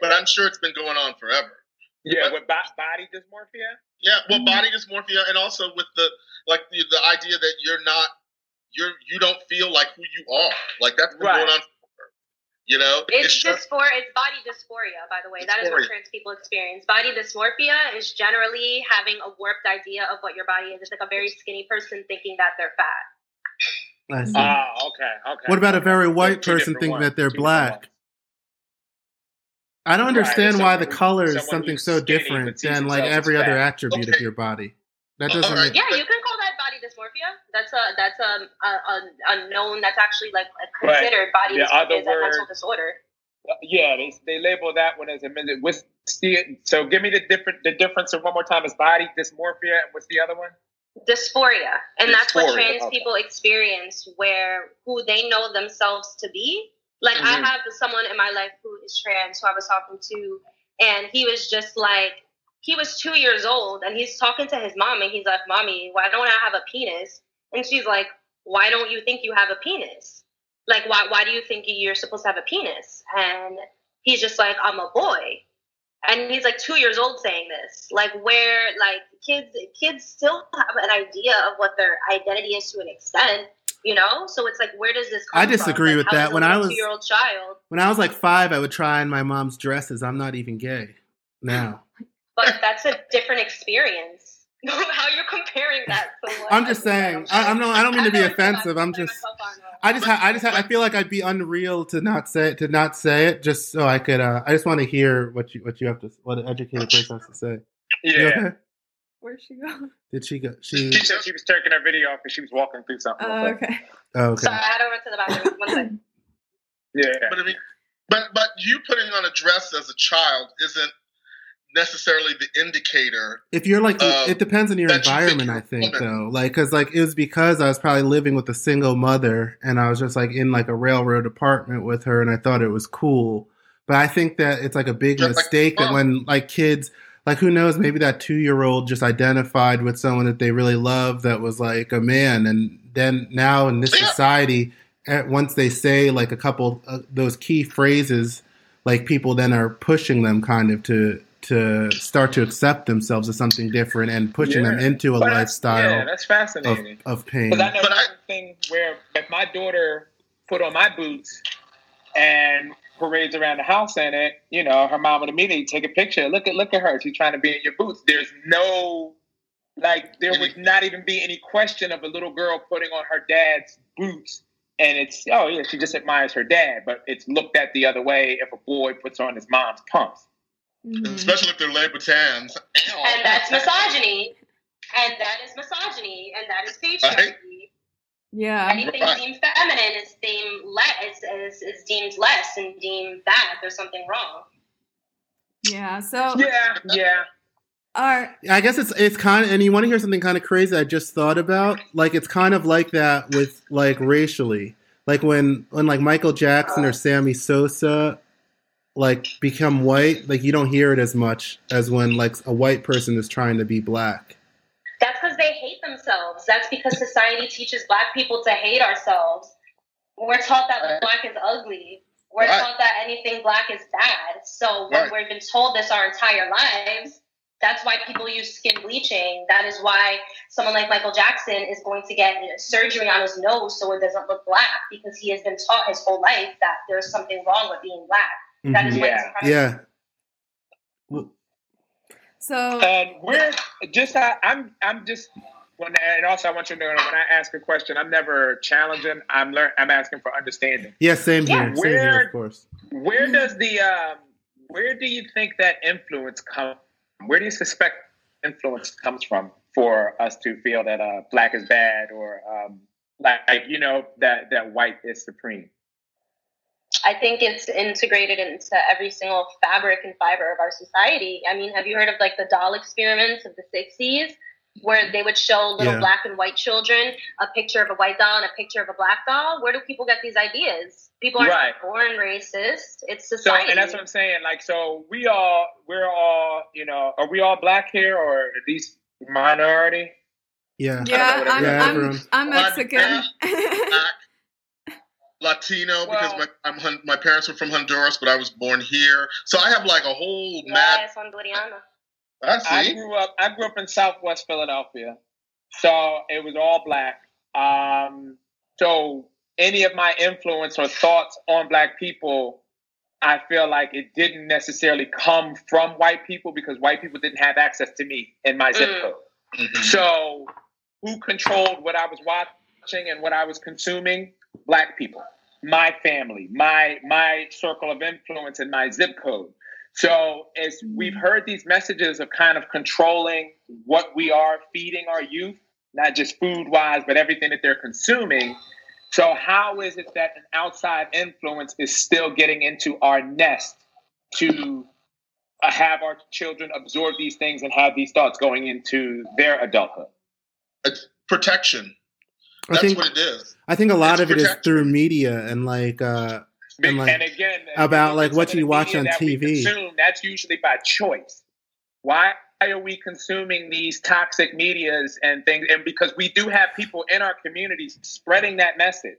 But I'm sure it's been going on forever. Yeah, but, with body dysmorphia. Yeah, well, body dysmorphia, and also with the like the, the idea that you're not you're you don't feel like who you are. Like that's been right. going on You know, It's just dysphoria. It's body dysphoria, by the way. That is what trans people experience. Body dysmorphia is generally having a warped idea of what your body is. It's like a very skinny person thinking that they're fat. I see. Ah, okay, okay. what about a very white Two person thinking ones, that they're two black? I don't understand so why the color is something so skinny, different than like himself as every other fat. attribute of your body. That doesn't right. make Yeah, you can call that body dysmorphia. That's a that's a a, a, known. That's actually like a Right. considered body other is a mental disorder. Yeah, they they label that one as a minute. What's the so? Give me the different the difference of one more time. Is body dysmorphia and what's the other one? dysphoria and that's what trans okay. people experience where who they know themselves to be like i Mhm. have someone in my life who is trans who i was talking to and he was just like he was two years old and he's talking to his mom and he's like mommy why don't i have a penis and she's like why don't you think you have a penis like why, why do you think you're supposed to have a penis and he's just like i'm a boy and he's like two years old saying this like where like kids kids still have an idea of what their identity is to an extent you know so it's like where does this come I disagree from? with Like, that. When I was- two-year-old child When I was like five, I would try on my mom's dresses. I'm not even gay now. *laughs* but that's a different experience *laughs* how you're comparing that to *laughs* what I'm just saying. I, I'm not. I don't mean to be offensive. I'm just. myself on, I just. Ha- I just. Ha- I feel like I'd be unreal to not say to not say it, just so I could. Uh, I just want to hear what you what you have to what an educated *laughs* person has to say. You Yeah, okay? Where'd she go? Did she go? She. she said she was taking her video off and she was walking through something. Oh, okay. Oh, okay. sorry i had to run to the bathroom one second Yeah, But I mean, but but you putting on a dress as a child isn't necessarily the indicator. If you're like, it depends on your you think environment. you're I think woman. though, like, cause like it was because I was probably living with a single mother, and I was just like in like a railroad apartment with her, and I thought it was cool. But I think that it's like a big Just like mistake that when like kids, like who knows, maybe that two year old just identified with someone that they really love that was like a man, and then now in this Yeah. society, at, once they say like a couple uh, those key phrases, like people then are pushing them kind of to to start to accept themselves as something different and pushing them into a But that's- lifestyle Yeah, that's of, fascinating. of pain. Because I know But I- one thing where if my daughter put on my boots and parades around the house in it, you know, her mom would immediately take a picture. Look at look at her. She's trying to be in your boots. There's no like there would not even be any question of a little girl putting on her dad's boots. And it's oh yeah, she just admires her dad, but it's looked at the other way if a boy puts on his mom's pumps. Mhm. Especially if they're Louboutins. and *coughs* that's misogyny and that is misogyny and that is patriarchy Yeah. anything Right. deemed feminine is deemed less is, is, is deemed less and deemed bad there's something wrong Yeah. So Yeah, yeah. our I guess it's it's kind of, and you want to hear something kind of crazy I just thought about? Like it's kind of like that with like racially, like when when like Michael Jackson or Sammy Sosa like become white, like you don't hear it as much as when like a white person is trying to be black. that's because they hate themselves that's because society teaches black people to hate ourselves we're taught that Right. black is ugly we're Right. taught that anything black is bad so when Right. we've been told this our entire lives that's why people use skin bleaching. That is why someone like Michael Jackson is going to get surgery on his nose so it doesn't look black because he has been taught his whole life that there's something wrong with being black. That is Mhm. white Yeah. supremacy. Yeah. so And we're just I, I'm I'm just when and also I want you to know when I ask a question, I'm never challenging. I'm learn I'm asking for understanding. Yeah, same Yeah, here. Same here, of course. Where does the um where do you think that influence come? Where do you suspect influence comes from for us to feel that uh, black is bad or um, like you know that that white is supreme? I think it's integrated into every single fabric and fiber of our society. I mean, have you heard of like the doll experiments of the 60s? Where they would show little Yeah. black and white children a picture of a white doll and a picture of a black doll. Where do people get these ideas? People aren't Right. born racist. It's society. So society. and that's what I'm saying. Like so, we all we're all you know are we all black here or at least minority? Yeah. yeah, I'm. Yeah, I'm. I'm Mexican. *laughs* Black, Latino because my I'm, my parents were from Honduras, but I was born here, so I have like a whole mad. Yes, Honduriana. I I grew up. I grew up in Southwest Philadelphia, so it was all black. Um, so any of my influence or thoughts on black people, I feel like it didn't necessarily come from white people because white people didn't have access to me in my zip Mm. code. Mhm. So, who controlled what I was watching and what I was consuming? Black people, my family, my my circle of influence, and my zip code. So, as we've heard these messages of kind of controlling what we are feeding our youth, not just food wise, but everything that they're consuming. So, how is it that an outside influence is still getting into our nest to uh, have our children absorb these things and have these thoughts going into their adulthood? It's Protection. I That's think what it is. I think a lot It's of it is protection. through media and like uh And, like, and again, about, like, what you watch on that TV. consume, that's usually by choice. Why are we consuming these toxic medias and things? And because we do have people in our communities spreading that message.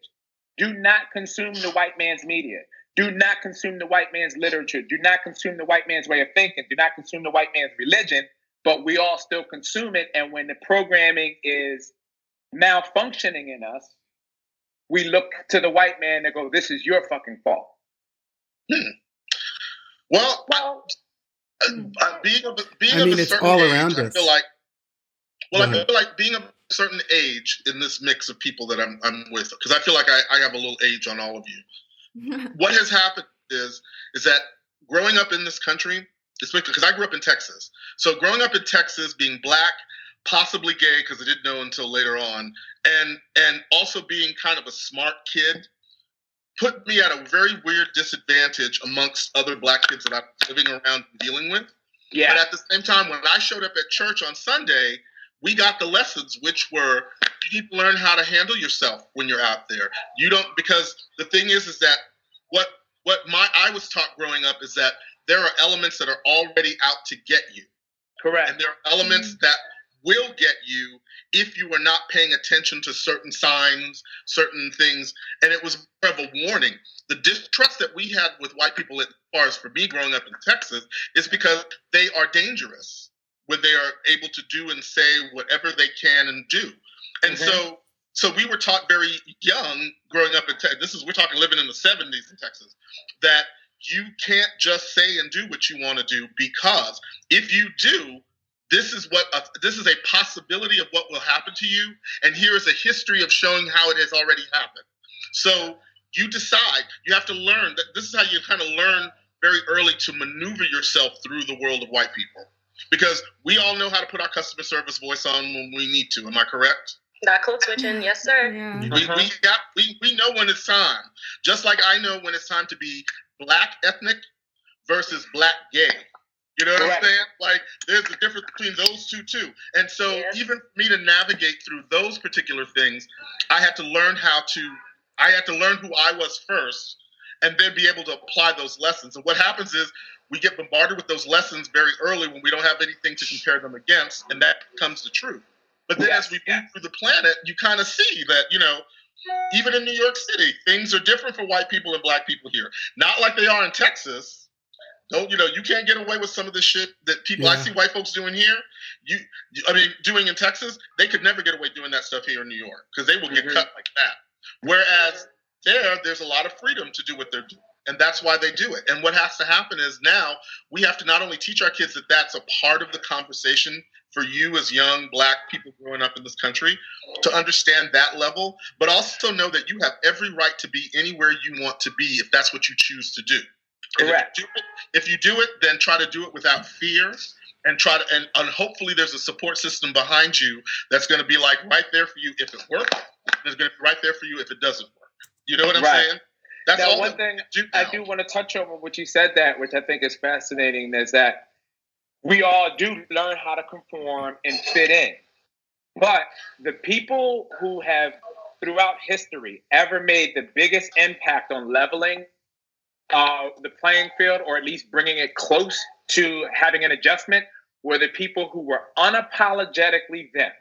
Do not consume the white man's media. Do not consume the white man's literature. Do not consume the white man's way of thinking. Do not consume the white man's religion. But we all still consume it. And when the programming is malfunctioning in us, we look to the white man and go, "This is your fucking fault." Well, Well, uh, uh, being of a, being I of mean, a it's certain all age, around I us. feel like, well, Go I feel like being of a certain age in this mix of people that I'm, I'm with, because I feel like I, I have a little age on all of you. *laughs* What has happened is is that growing up in this country, especially because I grew up in Texas, so growing up in Texas, being black, possibly gay, because I didn't know until later on, and and also being kind of a smart kid, put me at a very weird disadvantage amongst other black kids that I'm living around and dealing with. Yeah. But at the same time, when I showed up at church on Sunday, we got the lessons, which were you need to learn how to handle yourself when you're out there. You don't because the thing is, is that what what my I was taught growing up is that there are elements that are already out to get you, Correct. and there are elements mm-hmm. that will get you if you are not paying attention to certain signs, certain things. And it was more of a warning. The distrust that we had with white people, as far as for me growing up in Texas, is because they are dangerous when they are able to do and say whatever they can and do. And Mhm. so, so we were taught very young growing up in Texas. This is we're talking living in the '70s in Texas that you can't just say and do what you want to do because if you do, this is what a, this is a possibility of what will happen to you, and here is a history of showing how it has already happened. So you decide. You have to learn that this is how you kind of learn very early to maneuver yourself through the world of white people, because we all know how to put our customer service voice on when we need to. Am I correct? that code switching, yes, sir. yeah. We, Uh-huh. we got we, we know when it's time. Just like I know when it's time to be black ethnic versus black gay. You know what Correct. I'm saying? Like there's a difference between those two too. And so Yeah. even for me to navigate through those particular things, I had to learn how to I had to learn who I was first and then be able to apply those lessons. And what happens is we get bombarded with those lessons very early when we don't have anything to compare them against, and that becomes the truth. But then Yes, as we move yes. through the planet, you kind of see that, you know, even in New York City, things are different for white people and black people here. Not like they are in Texas. Don't you know? You can't get away with some of the shit that people I see white folks doing here. You, I mean, doing in Texas, they could never get away doing that stuff here in New York because they will get Mhm. cut like that. Whereas there, there's a lot of freedom to do what they're doing, and that's why they do it. And what has to happen is now we have to not only teach our kids that that's a part of the conversation for you as young black people growing up in this country to understand that level, but also know that you have every right to be anywhere you want to be if that's what you choose to do. And if Correct. you do it- If you do it, then try to do it without fear and try to, and, and hopefully there's a support system behind you that's going to be like right there for you if it works. and It's going to be right there for you if it doesn't work. You know what I'm Right. saying? That's now, all one that thing do I do want to touch on what you said that, which I think is fascinating, is that we all do learn how to conform and fit in. But the people who have, throughout history, ever made the biggest impact on leveling uh, the playing field, or at least bringing it close to having an adjustment, were the people who were unapologetically them.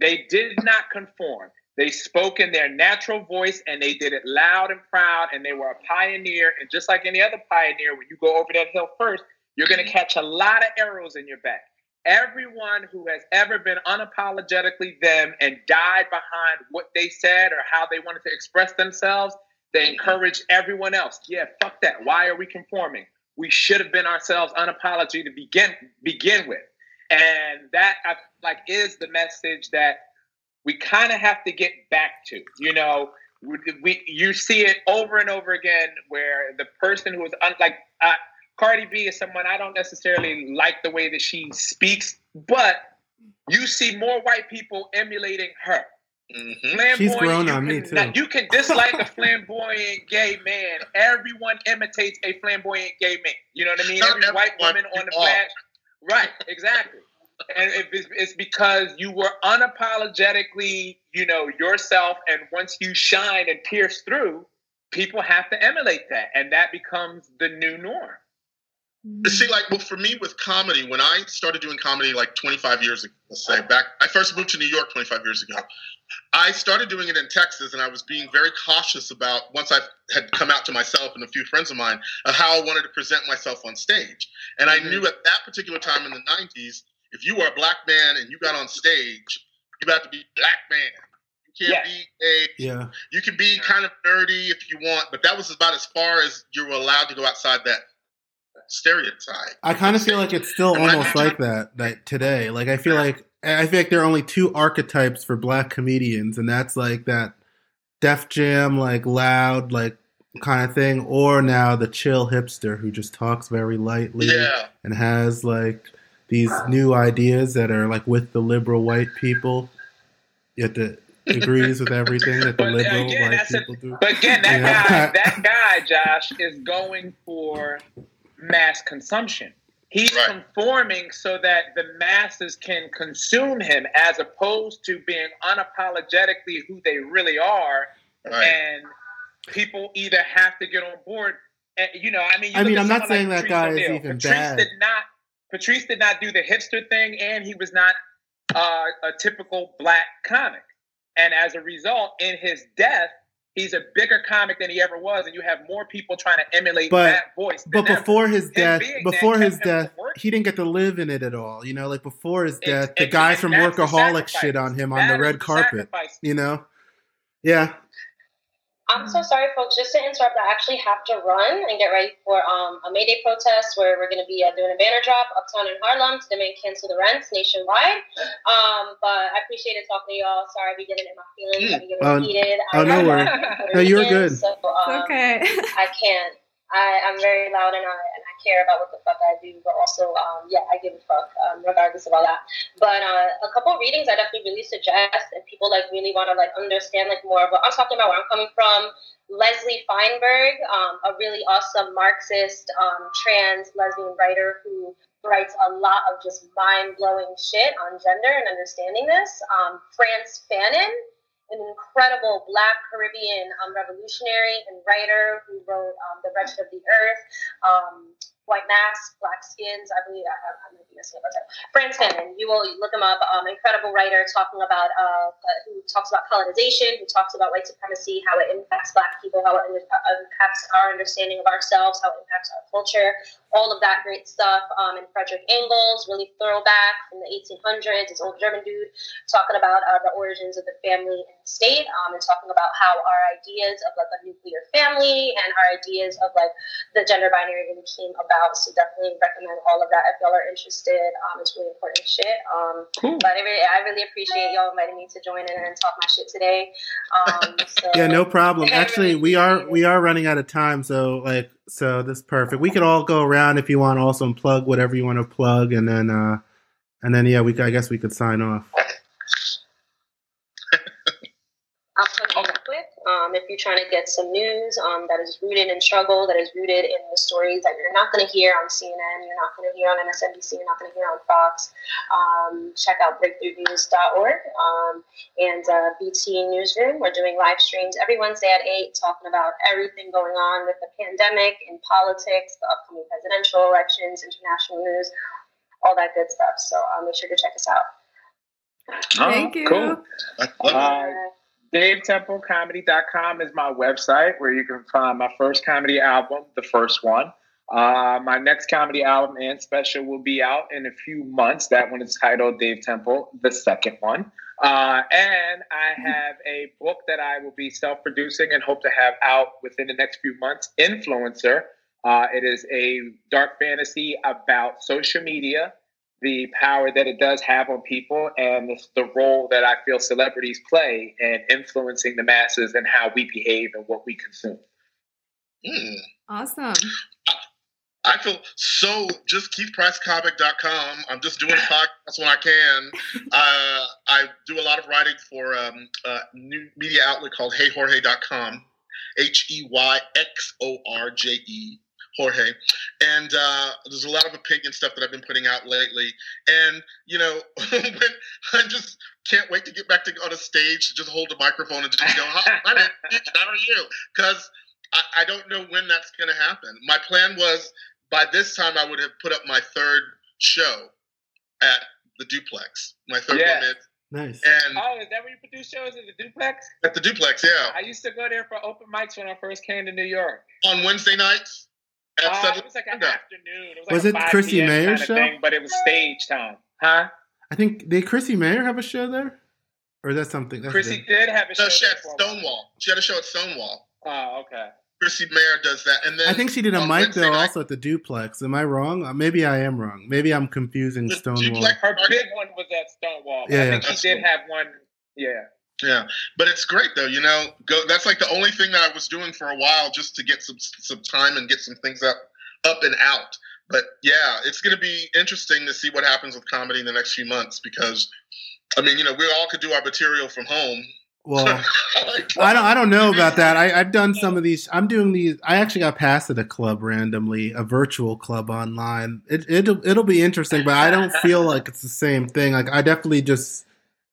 They did not conform. They spoke in their natural voice and they did it loud and proud, and they were a pioneer. And just like any other pioneer, when you go over that hill first, you're going to catch a lot of arrows in your back. everyone who has ever been unapologetically them and died behind what they said or how they wanted to express themselves, they encourage everyone else. Yeah, fuck that. Why are we conforming? We should have been ourselves unapologetic to begin begin with. And that like is the message that we kind of have to get back to. You know, we, we, you see it over and over again where the person who is un, like uh, Cardi B is someone I don't necessarily like the way that she speaks, but you see more white people emulating her. Mm-hmm. She's grown on me too. Now, you can dislike a flamboyant gay man. Everyone imitates a flamboyant gay man. You know what I mean? Every white woman on the flash. Right, exactly. and it's because you were unapologetically, you know, yourself. And once you shine and pierce through, people have to emulate that, and that becomes the new norm. See, like, well, for me with comedy, when I started doing comedy like 25 years ago, let's say back, I first moved to New York 25 years ago. I started doing it in Texas, and I was being very cautious about once I had come out to myself and a few friends of mine of how I wanted to present myself on stage. And I mm-hmm. knew at that particular time in the 90s, if you were a black man and you got on stage, you have to be black man. You can't yeah. be a yeah. You can be kind of nerdy if you want, but that was about as far as you were allowed to go outside that stereotype. I kind of feel like it's still and almost like that that today. Like I feel like I feel like there are only two archetypes for black comedians, and that's like that Def Jam, like loud, like kind of thing, or now the chill hipster who just talks very lightly yeah. and has like these new ideas that are like with the liberal white people, yet the *laughs* agrees with everything that the but liberal again, white people a, do. But again, that guy, *laughs* that guy, Josh, is going for mass consumption. He's right. conforming so that the masses can consume him as opposed to being unapologetically who they really are. Right. And people either have to get on board. And, you know, I mean, I mean, I'm not saying like that guy O'Neal. is even Patrice bad. Did not, Patrice did not do the hipster thing, and he was not uh, a typical black comic. And as a result, in his death, he's a bigger comic than he ever was, and you have more people trying to emulate but, that voice. But before his death, before his death, he didn't get to live in it at all. You know, like before his death, it's, the guys from Workaholic shit on him on the red carpet. You know, yeah. I'm so sorry, folks. Just to interrupt, I actually have to run and get ready for um, a May Day protest where we're going to be uh, doing a banner drop uptown in Harlem to demand cancel the rents nationwide. Um, but I appreciate it talking to y'all. Sorry, I be getting in my feelings. I be getting oh, heated. Oh, no worries. No, you're good. So, um, okay. I can't. I, I'm very loud and I, and I care about what the fuck I do, but also, um, yeah, I give a fuck um, regardless of all that. But uh, a couple readings I definitely really suggest, and people like really want to like understand like more of what I'm talking about, where I'm coming from. Leslie Feinberg, um, a really awesome Marxist um, trans lesbian writer who writes a lot of just mind blowing shit on gender and understanding this. Um, Frantz Fanon an incredible Black Caribbean um, revolutionary and writer who wrote um, The Wretched of the Earth, um, White Masks, Black Skins. I believe I, I might be missing a Frantz Fanon, you will look him up. Um, incredible writer talking about uh, uh, who talks about colonization, who talks about white supremacy, how it impacts Black people, how it impacts our understanding of ourselves, how it impacts our culture, all of that great stuff. Um, and Frederick Engels, really throwback from the 1800s, this old German dude talking about uh, the origins of the family and state, um, and talking about how our ideas of like a nuclear family and our ideas of like the gender binary really came about. So definitely recommend all of that if y'all are interested. Um, it's really important shit. Um, cool. But I really, I really appreciate y'all inviting me to join in and talk my shit today. Um, *laughs* so, yeah, no problem. *laughs* Actually, really we are we are running out of time, so like, so this is perfect. We could all go around if you want, also and plug whatever you want to plug, and then uh, and then yeah, we I guess we could sign off. *laughs* Um, if you're trying to get some news um, that is rooted in struggle, that is rooted in the stories that you're not going to hear on CNN, you're not going to hear on MSNBC, you're not going to hear on Fox, um, check out breakthroughnews.org um, and uh, BT Newsroom. We're doing live streams every Wednesday at 8 talking about everything going on with the pandemic, in politics, the upcoming presidential elections, international news, all that good stuff. So uh, make sure to check us out. Thank you. Cool. DaveTempleComedy.com is my website where you can find my first comedy album, the first one. Uh, my next comedy album and special will be out in a few months. That one is titled Dave Temple, the second one. Uh, and I have a book that I will be self producing and hope to have out within the next few months Influencer. Uh, it is a dark fantasy about social media, the power that it does have on people, and the, the role that I feel celebrities play in influencing the masses and how we behave and what we consume. Hmm. Awesome. I feel so. Just KeithPriceComic.com. I'm just doing podcasts when I can. *laughs* Uh, I do a lot of writing for um, a new media outlet called HeyJorge.com. H E Y X O R J E. Jorge. And uh, there's a lot of opinion stuff that I've been putting out lately. And, you know, *laughs* when I just can't wait to get back to on a stage to just hold a microphone and just go, Hi, my name's Keith, how are you? Because I, I don't know when that's going to happen. My plan was by this time I would have put up my third show at the duplex. My third Yeah. one at, Nice. and Oh, is that where you produce shows at the duplex? at the duplex, yeah, I used to go there for open mics when I first came to New York. on Wednesday nights at Uh, it was like an Yeah. afternoon. It was, like Was a it Chrissy PM Mayer's kinda show? Thing, but it was stage time, huh? I think did Chrissie Mayr have a show there, or is that something? That's Chrissy different. did have a show. No, she there had for- Stonewall. She had a show at Stonewall. Oh, okay. Chrissie Mayr does that, and then I think she did a mic Wednesday though, night- also at the duplex. Am I wrong? Uh, Maybe I am wrong. Maybe I'm confusing The Stonewall. duplex- Her big one was at Stonewall. Yeah, I think yeah. she did have one. Yeah. Yeah, but it's great though. You know, go. That's like the only thing that I was doing for a while, just to get some some time and get some things up up and out. But yeah, it's going to be interesting to see what happens with comedy in the next few months because, I mean, you know, we all could do our material from home. Well, *laughs* I don't. I don't know about that. I, I've done some of these. I'm doing these. I actually got passed at a club randomly, a virtual club online. It, it'll it'll be interesting, but I don't feel like it's the same thing. Like I definitely just.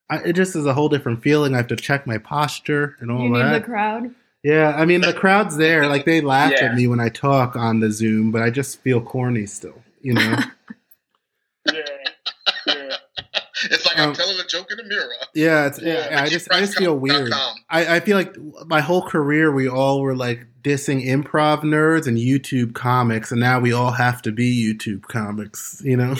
I, it just is a whole different feeling. I have to check my posture and all you need that. the crowd. yeah, I mean the crowd's there. Like they laugh Yeah. at me when I talk on the Zoom, but I just feel corny still. You know. *laughs* Yeah. yeah. It's like Um, I'm telling a joke in a mirror. Yeah, it's, Yeah, yeah, I just I just feel weird. I, I feel like my whole career we all were like dissing improv nerds and YouTube comics, and now we all have to be YouTube comics. You know?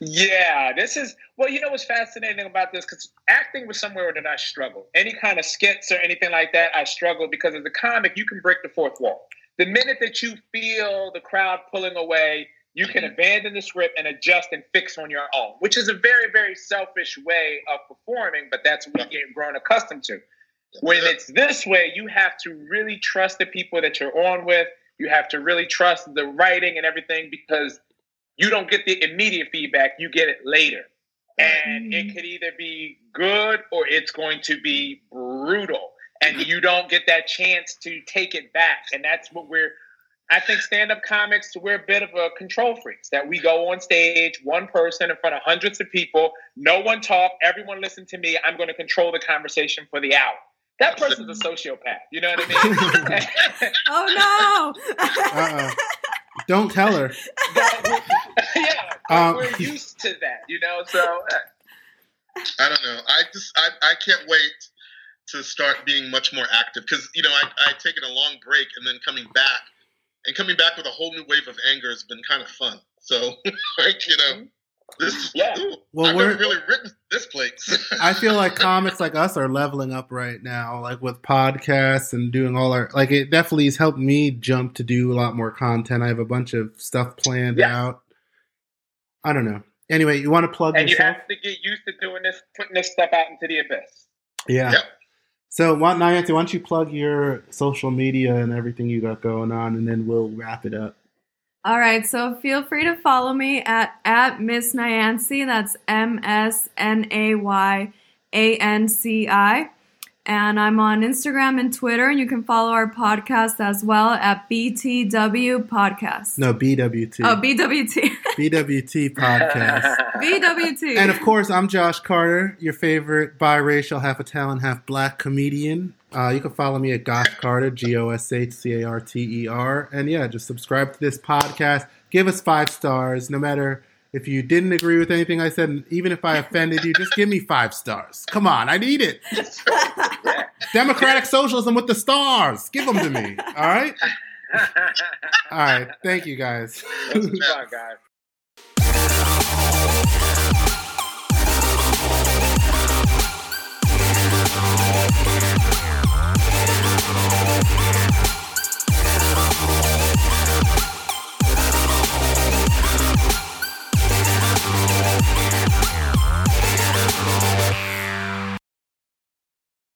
Yeah, this is well. You know what's fascinating about this? Because acting was somewhere that I struggled. Any kind of skits or anything like that, I struggled because as a comic, you can break the fourth wall. The minute that you feel the crowd pulling away, you can mm-hmm. abandon the script and adjust and fix on your own, which is a very, very selfish way of performing. But that's what we get grown accustomed to. When it's this way, you have to really trust the people that you're on with. You have to really trust the writing and everything because you don't get the immediate feedback, you get it later. And it mm. could either be good or it's going to be brutal. And mm-hmm. you don't get that chance to take it back. And that's what we're, I think stand up comics, we're a bit of a control freaks that we go on stage, one person in front of hundreds of people, no one talk, everyone listen to me. I'm going to control the conversation for the hour. That person's a sociopath. You know what I mean? *laughs* *laughs* Oh no! Uh-uh. Don't tell her. But- *laughs* yeah, Um, we're used to that, you know. So uh, I don't know. I just I, I can't wait to start being much more active because you know I I taken a long break and then coming back and coming back with a whole new wave of anger has been kind of fun. So *laughs* like you know this Yeah. Well, I've we're- really written this place. *laughs* I feel like comics like us are leveling up right now, like with podcasts and doing all our like. It definitely has helped me jump to do a lot more content. I have a bunch of stuff planned Yes. out. I don't know. Anyway, you want to plug and you have to get used to doing this, putting this stuff out into the abyss. Yeah. Yep. So, why, Nayanci, why don't you plug your social media and everything you got going on, and then we'll wrap it up. All right, so feel free to follow me at at Miss Nayanci. That's M S N A Y A N C I. And I'm on Instagram and Twitter, and you can follow our podcast as well at BTW Podcast. No, BWT. Oh, BWT. *laughs* BWT podcast. *laughs* BWT. and of course, I'm Josh Carter, your favorite biracial, half Italian, half black comedian. Uh, you can follow me at Gosh Carter, G O S H C A R T E R. And yeah, just subscribe to this podcast. Give us five stars, no matter if you didn't agree with anything I said, even if I offended you, just give me five stars. Come on, I need it. *laughs* Democratic socialism with the stars. Give them to me. All right. *laughs* All right. Thank you guys. Guys.